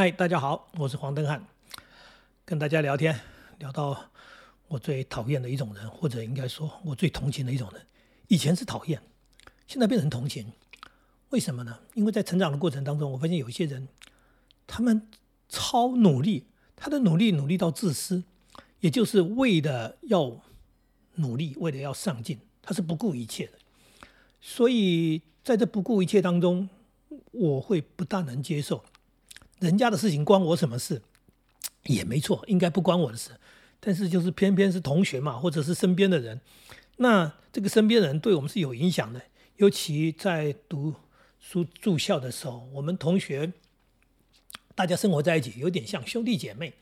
嗨，大家好，我是黄登汉，跟大家聊天，聊到我最讨厌的一种人，或者应该说我最同情的一种人。以前是讨厌，现在变成同情，为什么呢？因为在成长的过程当中，我发现有一些人，他们超努力，他的努力努力到自私，也就是为了要努力，为了要上进，他是不顾一切的。所以在这不顾一切当中，我会不大能接受。人家的事情关我什么事？也没错，应该不关我的事。但是就是偏偏是同学嘛，或者是身边的人，那这个身边人对我们是有影响的。尤其在读书住校的时候，我们同学大家生活在一起，有点像兄弟姐妹。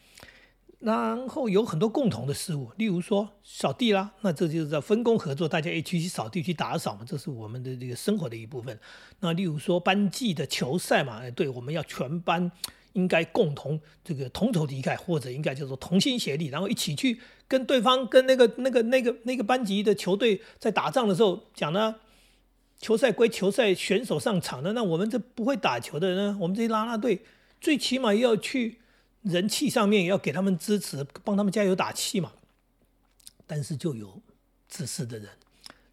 然后有很多共同的事物，例如说扫地啦，那这就是在分工合作，大家一起去扫地去打扫嘛，这是我们的这个生活的一部分。那例如说班级的球赛嘛，对，我们要全班应该共同这个同仇敌忾，或者应该叫做同心协力，然后一起去跟对方跟那个那个那个那个班级的球队在打仗的时候讲呢，球赛归球赛，选手上场的，那我们这不会打球的呢，我们这些啦啦队最起码要去。人气上面要给他们支持，帮他们加油打气嘛。但是就有自私的人、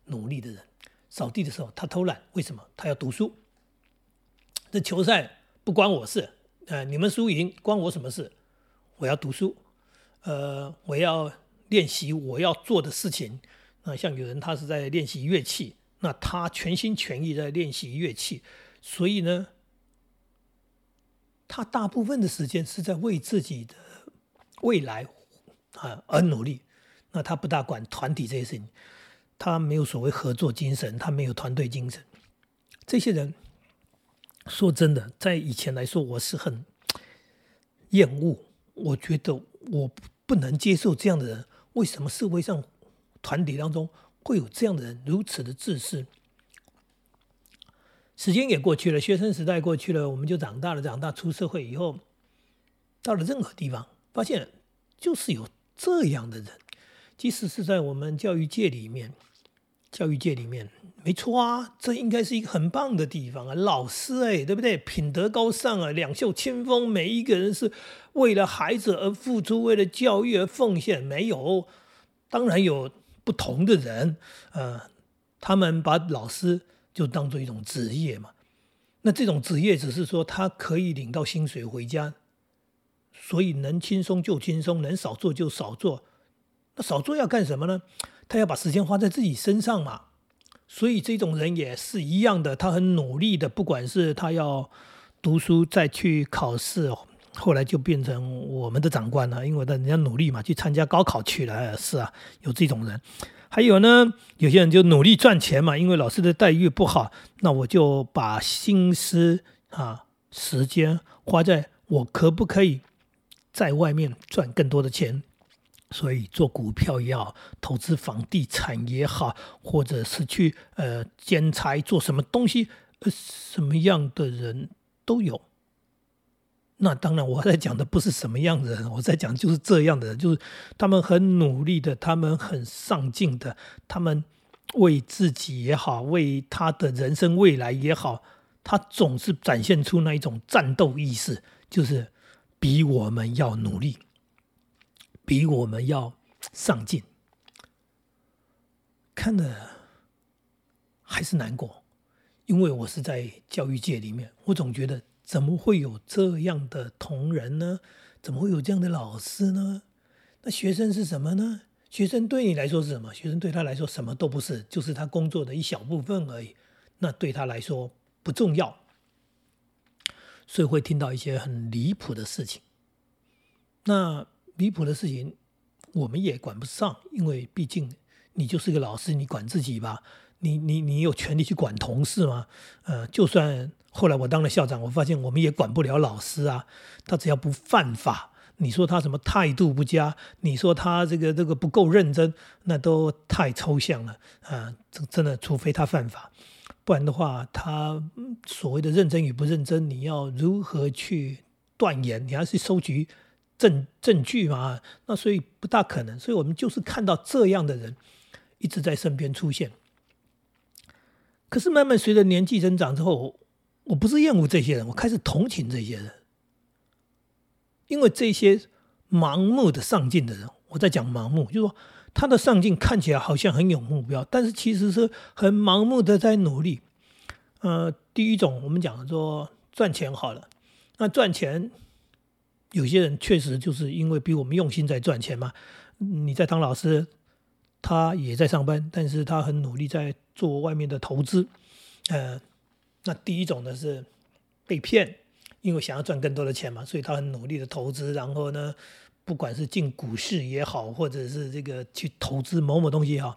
努力的人，扫地的时候他偷懒，为什么？他要读书。这球赛不关我事，呃，你们输赢关我什么事？我要读书，呃，我要练习我要做的事情。那像有人他是在练习乐器，那他全心全意在练习乐器，所以呢。他大部分的时间是在为自己的未来啊而努力，那他不大管团体这些事情，他没有所谓合作精神，他没有团队精神。这些人说真的，在以前来说，我是很厌恶，我觉得我不能接受这样的人。为什么社会上团体当中会有这样的人如此的自私？时间也过去了，学生时代过去了，我们就长大了。长大出社会以后，到了任何地方，发现就是有这样的人。即使是在我们教育界里面，教育界里面，没错啊，这应该是一个很棒的地方啊。老师哎，对不对？品德高尚啊，两袖清风，每一个人是为了孩子而付出，为了教育而奉献。没有，当然有不同的人，呃，他们把老师。就当做一种职业嘛，那这种职业只是说他可以领到薪水回家，所以能轻松就轻松，能少做就少做。那少做要干什么呢？他要把时间花在自己身上嘛。所以这种人也是一样的，他很努力的，不管是他要读书再去考试，后来就变成我们的长官了，因为人家努力嘛，去参加高考去了。是啊，有这种人。还有呢，有些人就努力赚钱嘛，因为老师的待遇不好，那我就把心思啊、时间花在我可不可以在外面赚更多的钱，所以做股票也好，投资房地产也好，或者是去呃兼差做什么东西，呃什么样的人都有。那当然，我在讲的不是什么样的人，我在讲就是这样的人，就是他们很努力的，他们很上进的，他们为自己也好，为他的人生未来也好，他总是展现出那一种战斗意识，就是比我们要努力，比我们要上进。看的还是难过，因为我是在教育界里面，我总觉得。怎么会有这样的同仁呢？怎么会有这样的老师呢？那学生是什么呢？学生对你来说是什么？学生对他来说什么都不是，就是他工作的一小部分而已。那对他来说不重要，所以会听到一些很离谱的事情。那离谱的事情我们也管不上，因为毕竟你就是个老师，你管自己吧。你你你有权利去管同事吗？呃，就算后来我当了校长，我发现我们也管不了老师啊。他只要不犯法，你说他什么态度不佳，你说他这个这个不够认真，那都太抽象了啊！这真的，除非他犯法，不然的话，他所谓的认真与不认真，你要如何去断言？你还是收集证证据嘛？那所以不大可能。所以我们就是看到这样的人一直在身边出现。可是慢慢随着年纪增长之后，我不是厌恶这些人，我开始同情这些人。因为这些盲目的上进的人，我在讲盲目，就是说他的上进看起来好像很有目标，但是其实是很盲目的在努力。呃，第一种我们讲说赚钱好了，那赚钱，有些人确实就是因为比我们用心在赚钱嘛。你在当老师，他也在上班，但是他很努力在做外面的投资。呃，那第一种呢是被骗。因为想要赚更多的钱嘛，所以他很努力的投资，然后呢，不管是进股市也好，或者是这个去投资某某东西也好，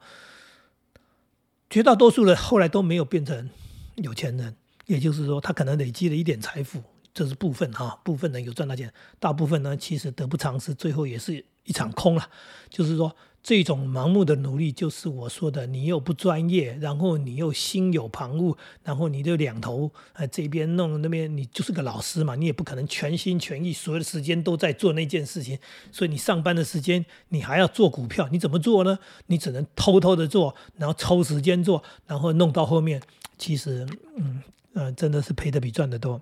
绝大多数人后来都没有变成有钱人，也就是说，他可能累积了一点财富，这是部分哈，部分人有赚到钱，大部分呢其实得不偿失，最后也是一场空了，就是说。这种盲目的努力，就是我说的，你又不专业，然后你又心有旁骛，然后你就两头，呃，这边弄那边，你就是个老师嘛，你也不可能全心全意，所有的时间都在做那件事情。所以你上班的时间，你还要做股票，你怎么做呢？你只能偷偷的做，然后抽时间做，然后弄到后面，其实，嗯，呃，真的是赔的比赚的多。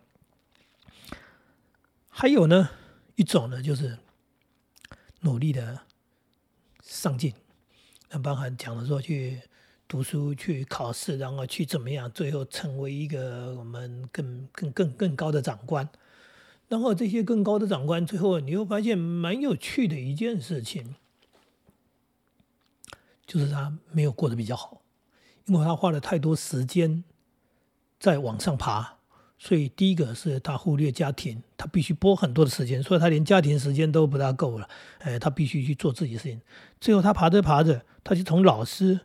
还有呢，一种呢，就是努力的。上进，那包含讲的说去读书、去考试，然后去怎么样，最后成为一个我们更更更更高的长官。然后这些更高的长官，最后你会发现蛮有趣的一件事情，就是他没有过得比较好，因为他花了太多时间在往上爬。所以第一个是他忽略家庭，他必须拨很多的时间，所以他连家庭时间都不大够了。哎，他必须去做自己的事情。最后他爬着爬着，他就从老师，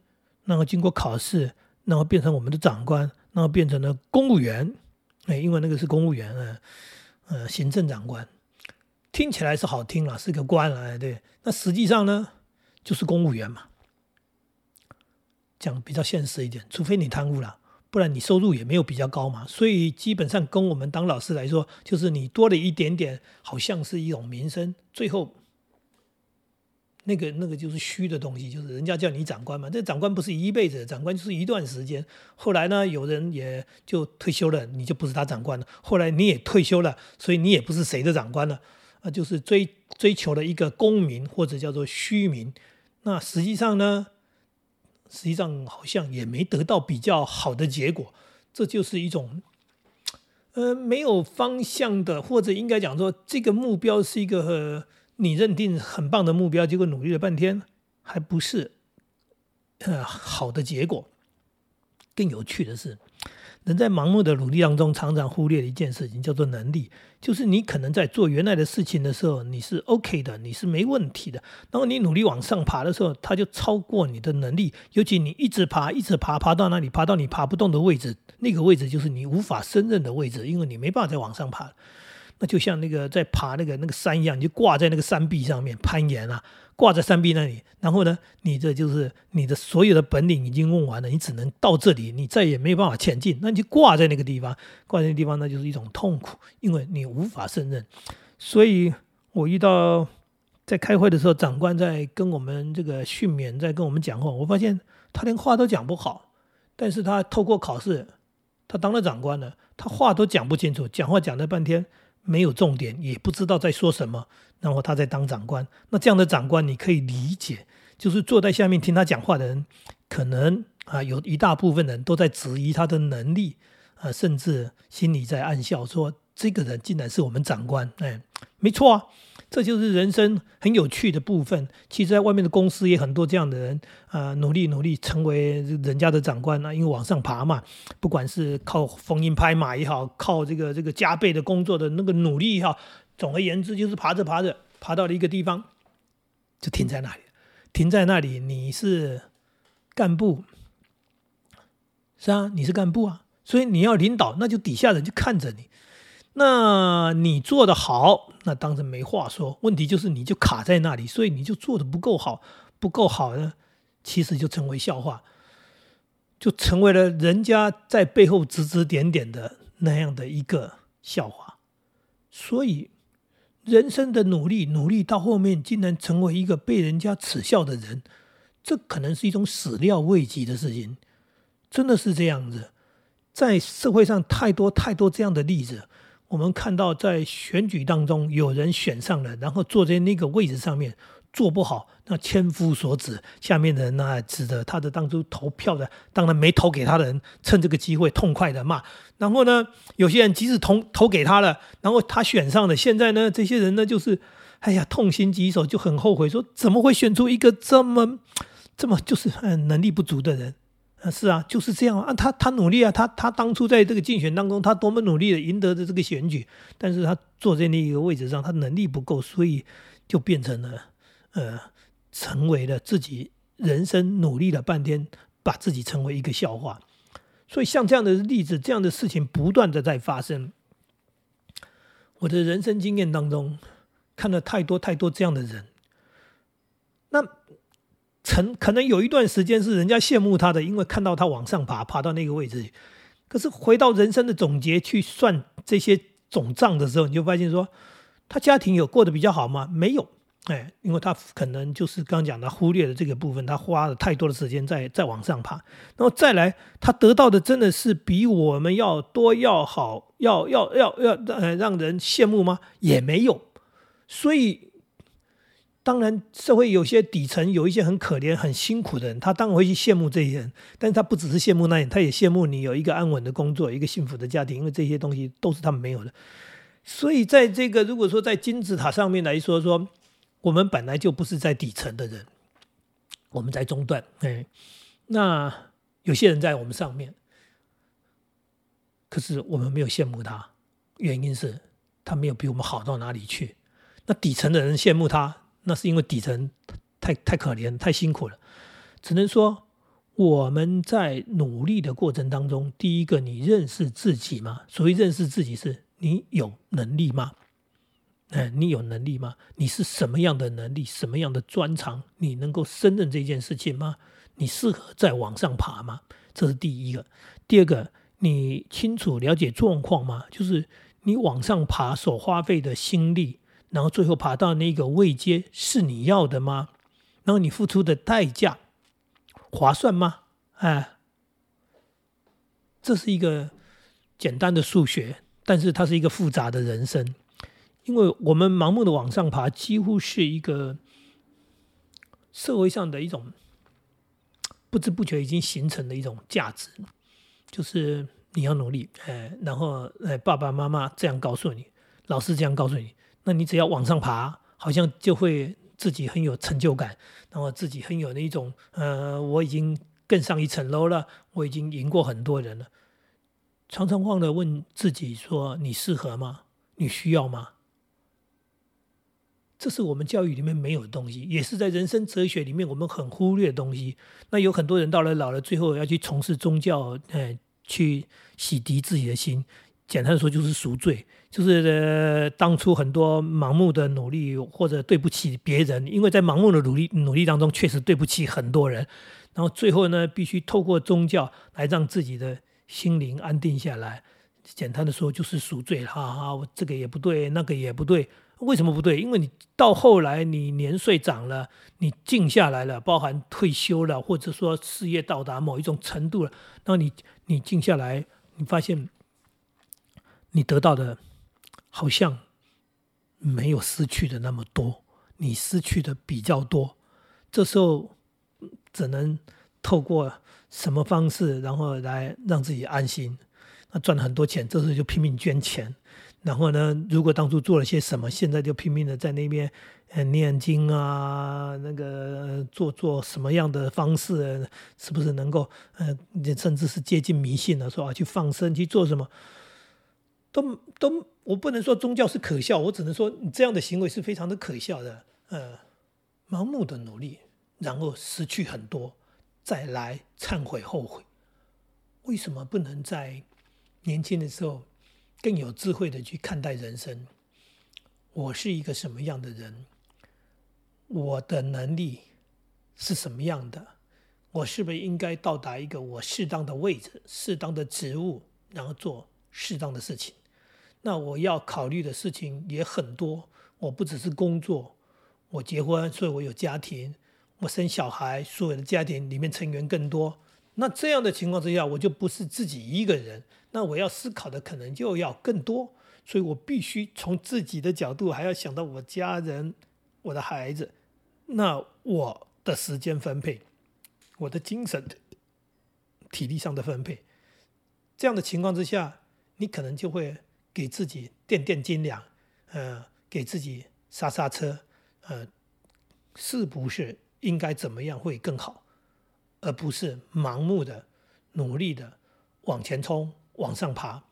然后经过考试，然后变成我们的长官，然后变成了公务员。哎，因为那个是公务员啊，呃，行政长官，听起来是好听了，是个官了。对，那实际上呢，就是公务员嘛。讲比较现实一点，除非你贪污了。不然你收入也没有比较高嘛，所以基本上跟我们当老师来说，就是你多了一点点，好像是一种名声。最后，那个那个就是虚的东西，就是人家叫你长官嘛，这长官不是一辈子，长官就是一段时间。后来呢，有人也就退休了，你就不是他长官了。后来你也退休了，所以你也不是谁的长官了，啊，就是追追求了一个功名或者叫做虚名。那实际上呢？实际上好像也没得到比较好的结果，这就是一种，呃，没有方向的，或者应该讲说，这个目标是一个你认定很棒的目标，结果努力了半天还不是，呃，好的结果。更有趣的是。人在盲目的努力当中，常常忽略了一件事情，叫做能力。就是你可能在做原来的事情的时候，你是 OK 的，你是没问题的。然后你努力往上爬的时候，它就超过你的能力。尤其你一直爬，一直爬，爬到那里，爬到你爬不动的位置，那个位置就是你无法胜任的位置，因为你没办法再往上爬。那就像那个在爬那个那个山一样，你就挂在那个山壁上面攀岩啊。挂在山壁那里，然后呢，你这就是你的所有的本领已经用完了，你只能到这里，你再也没有办法前进，那你就挂在那个地方，挂在那个地方，那就是一种痛苦，因为你无法胜任。所以我遇到在开会的时候，长官在跟我们这个训勉，在跟我们讲话，我发现他连话都讲不好，但是他透过考试，他当了长官了，他话都讲不清楚，讲话讲了半天。没有重点，也不知道在说什么，然后他在当长官。那这样的长官，你可以理解，就是坐在下面听他讲话的人，可能啊有一大部分人都在质疑他的能力，啊，甚至心里在暗笑，说这个人竟然是我们长官。哎，没错啊。这就是人生很有趣的部分。其实，在外面的公司也很多这样的人啊，努力努力成为人家的长官啊，因为往上爬嘛。不管是靠逢迎拍马也好，靠这个这个加倍的工作的那个努力也好，总而言之，就是爬着爬着，爬到了一个地方，就停在那里。停在那里，你是干部，是啊，你是干部啊，所以你要领导，那就底下人就看着你。那你做的好，那当然没话说。问题就是你就卡在那里，所以你就做的不够好，不够好呢，其实就成为笑话，就成为了人家在背后指指点点的那样的一个笑话。所以人生的努力，努力到后面竟然成为一个被人家耻笑的人，这可能是一种始料未及的事情。真的是这样子，在社会上太多太多这样的例子。我们看到在选举当中有人选上了，然后坐在那个位置上面做不好，那千夫所指，下面的人那指着他的当初投票的，当然没投给他的人，趁这个机会痛快的骂。然后呢，有些人即使投投给他了，然后他选上了，现在呢，这些人呢就是，哎呀，痛心疾首，就很后悔，说怎么会选出一个这么这么就是能力不足的人。啊，是啊，就是这样啊。他他努力啊，他他当初在这个竞选当中，他多么努力的赢得的这个选举，但是他坐在那一个位置上，他能力不够，所以就变成了，呃，成为了自己人生努力了半天，把自己成为一个笑话。所以像这样的例子，这样的事情不断的在发生。我的人生经验当中，看了太多太多这样的人，那。曾可能有一段时间是人家羡慕他的，因为看到他往上爬，爬到那个位置。可是回到人生的总结去算这些总账的时候，你就发现说，他家庭有过得比较好吗？没有，哎，因为他可能就是刚讲的忽略了这个部分，他花了太多的时间在在往上爬。然后再来，他得到的真的是比我们要多要好，要要要要呃让人羡慕吗？也没有，所以。当然，社会有些底层有一些很可怜、很辛苦的人，他当然会去羡慕这些人。但是他不只是羡慕那些，他也羡慕你有一个安稳的工作、一个幸福的家庭，因为这些东西都是他们没有的。所以，在这个如果说在金字塔上面来说，说我们本来就不是在底层的人，我们在中段。哎，那有些人在我们上面，可是我们没有羡慕他，原因是他没有比我们好到哪里去。那底层的人羡慕他。那是因为底层太太可怜、太辛苦了，只能说我们在努力的过程当中，第一个，你认识自己吗？所谓认识自己，是你有能力吗？哎，你有能力吗？你是什么样的能力？什么样的专长？你能够胜任这件事情吗？你适合再往上爬吗？这是第一个。第二个，你清楚了解状况吗？就是你往上爬所花费的心力。然后最后爬到那个位阶是你要的吗？然后你付出的代价划算吗？哎，这是一个简单的数学，但是它是一个复杂的人生，因为我们盲目的往上爬，几乎是一个社会上的一种不知不觉已经形成的一种价值，就是你要努力，哎，然后哎，爸爸妈妈这样告诉你，老师这样告诉你。那你只要往上爬，好像就会自己很有成就感，然后自己很有那种，呃，我已经更上一层楼了，我已经赢过很多人了。常常忘了问自己说：你适合吗？你需要吗？这是我们教育里面没有的东西，也是在人生哲学里面我们很忽略的东西。那有很多人到了老了，最后要去从事宗教，呃，去洗涤自己的心。简单的说就是赎罪，就是当初很多盲目的努力或者对不起别人，因为在盲目的努力努力当中确实对不起很多人，然后最后呢必须透过宗教来让自己的心灵安定下来。简单的说就是赎罪，哈哈，我这个也不对，那个也不对，为什么不对？因为你到后来你年岁长了，你静下来了，包含退休了，或者说事业到达某一种程度了，那你你静下来，你发现。你得到的，好像没有失去的那么多，你失去的比较多。这时候只能透过什么方式，然后来让自己安心。那赚了很多钱，这时候就拼命捐钱。然后呢，如果当初做了些什么，现在就拼命的在那边呃念经啊，那个做做什么样的方式，是不是能够呃，甚至是接近迷信了，说啊去放生去做什么？都都，我不能说宗教是可笑，我只能说你这样的行为是非常的可笑的。呃，盲目的努力，然后失去很多，再来忏悔后悔。为什么不能在年轻的时候更有智慧的去看待人生？我是一个什么样的人？我的能力是什么样的？我是不是应该到达一个我适当的位置、适当的职务，然后做适当的事情？那我要考虑的事情也很多，我不只是工作，我结婚，所以我有家庭，我生小孩，所有的家庭里面成员更多。那这样的情况之下，我就不是自己一个人，那我要思考的可能就要更多。所以我必须从自己的角度，还要想到我家人、我的孩子，那我的时间分配，我的精神、体力上的分配，这样的情况之下，你可能就会给自己垫垫斤两，呃，给自己刹刹车，呃，是不是应该怎么样会更好，而不是盲目的努力的往前冲、往上爬。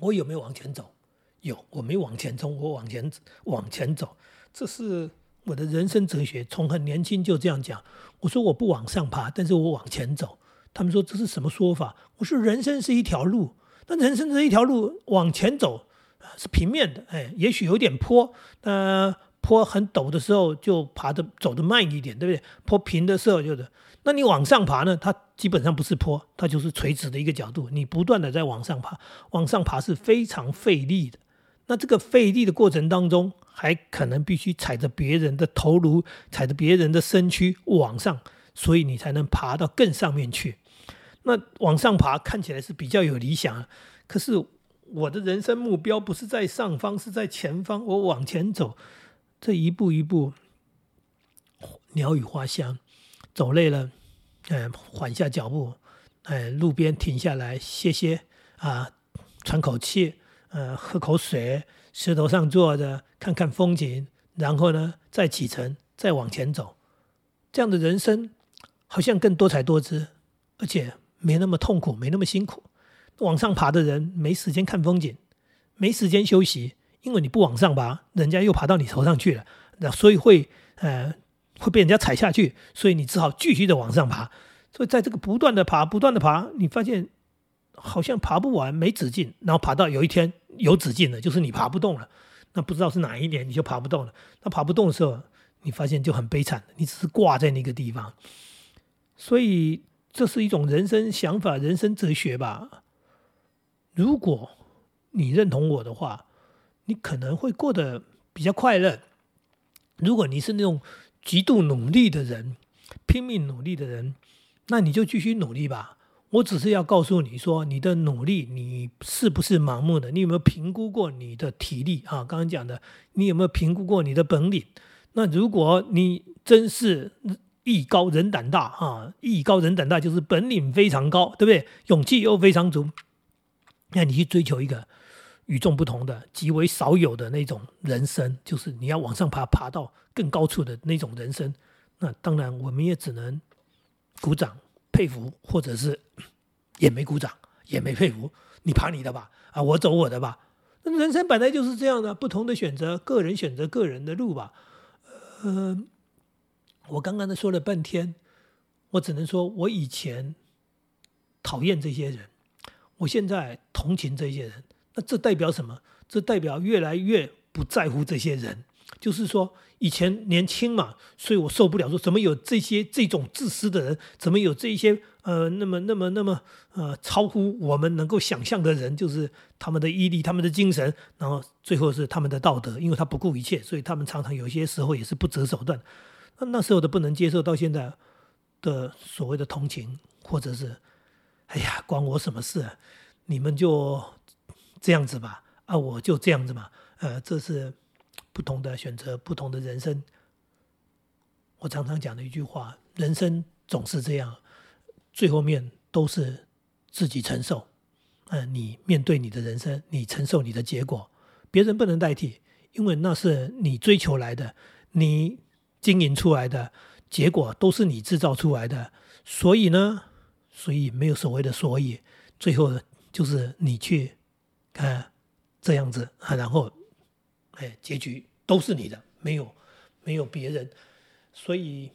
我有没有往前走？有，我没往前冲，我往前往前走，这是我的人生哲学。从很年轻就这样讲。我说我不往上爬，但是我往前走。他们说这是什么说法？我说人生是一条路，那人生这一条路往前走是平面的，哎，也许有点坡，那坡很陡的时候就爬的走的慢一点，对不对？坡平的时候就是。那你往上爬呢？它基本上不是坡，它就是垂直的一个角度。你不断的在往上爬，往上爬是非常费力的。那这个费力的过程当中，还可能必须踩着别人的头颅，踩着别人的身躯往上，所以你才能爬到更上面去。那往上爬看起来是比较有理想，可是我的人生目标不是在上方，是在前方。我往前走，这一步一步，鸟语花香。走累了，嗯，缓下脚步，哎，路边停下来歇歇啊，喘口气，呃，喝口水，石头上坐着看看风景，然后呢，再启程，再往前走，这样的人生好像更多彩多姿，而且没那么痛苦，没那么辛苦。往上爬的人没时间看风景，没时间休息，因为你不往上爬，人家又爬到你头上去了，那所以会，呃。会被人家踩下去，所以你只好继续的往上爬。所以在这个不断的爬、不断的爬，你发现好像爬不完、没止境，然后爬到有一天有止境了，就是你爬不动了。那不知道是哪一年你就爬不动了。那爬不动的时候，你发现就很悲惨，你只是挂在那个地方。所以这是一种人生想法、人生哲学吧。如果你认同我的话，你可能会过得比较快乐。如果你是那种……极度努力的人，拼命努力的人，那你就继续努力吧。我只是要告诉你说，你的努力，你是不是盲目的？你有没有评估过你的体力啊？刚刚讲的，你有没有评估过你的本领？那如果你真是艺高人胆大啊，艺高人胆大就是本领非常高，对不对？勇气又非常足，那你去追求一个。与众不同的、极为少有的那种人生，就是你要往上爬，爬到更高处的那种人生。那当然，我们也只能鼓掌佩服，或者是也没鼓掌，也没佩服。你爬你的吧，啊，我走我的吧。那人生本来就是这样的，不同的选择，个人选择个人的路吧。呃，我刚刚的说了半天，我只能说我以前讨厌这些人，我现在同情这些人。那这代表什么？这代表越来越不在乎这些人。就是说，以前年轻嘛，所以我受不了。说怎么有这些这种自私的人？怎么有这些呃那么那么那么呃超乎我们能够想象的人？就是他们的毅力、他们的精神，然后最后是他们的道德，因为他不顾一切，所以他们常常有些时候也是不择手段。那那时候的不能接受，到现在的所谓的同情，或者是哎呀，关我什么事？你们就。这样子吧，啊，我就这样子嘛，呃，这是不同的选择，不同的人生。我常常讲的一句话：人生总是这样，最后面都是自己承受。嗯，你面对你的人生，你承受你的结果，别人不能代替，因为那是你追求来的，你经营出来的结果都是你制造出来的。所以呢，所以没有所谓的所以，最后就是你去。看这样子啊，然后，哎，结局都是你的，没有没有别人，所以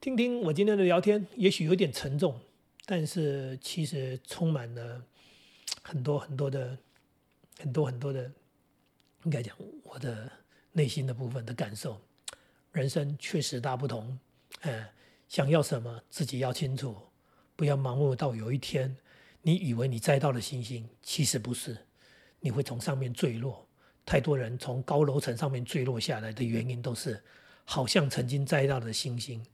听听我今天的聊天，也许有点沉重，但是其实充满了很多很多的很多很多的，应该讲我的内心的部分的感受。人生确实大不同，哎，想要什么自己要清楚，不要盲目到有一天。你以为你摘到了星星，其实不是，你会从上面坠落。太多人从高楼层上面坠落下来的原因，都是好像曾经摘到了星星，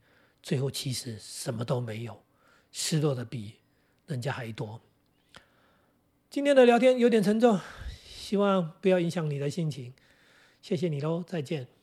最后其实什么都没有，失落的比人家还多。今天的聊天有点沉重，希望不要影响你的心情。谢谢你喽，再见。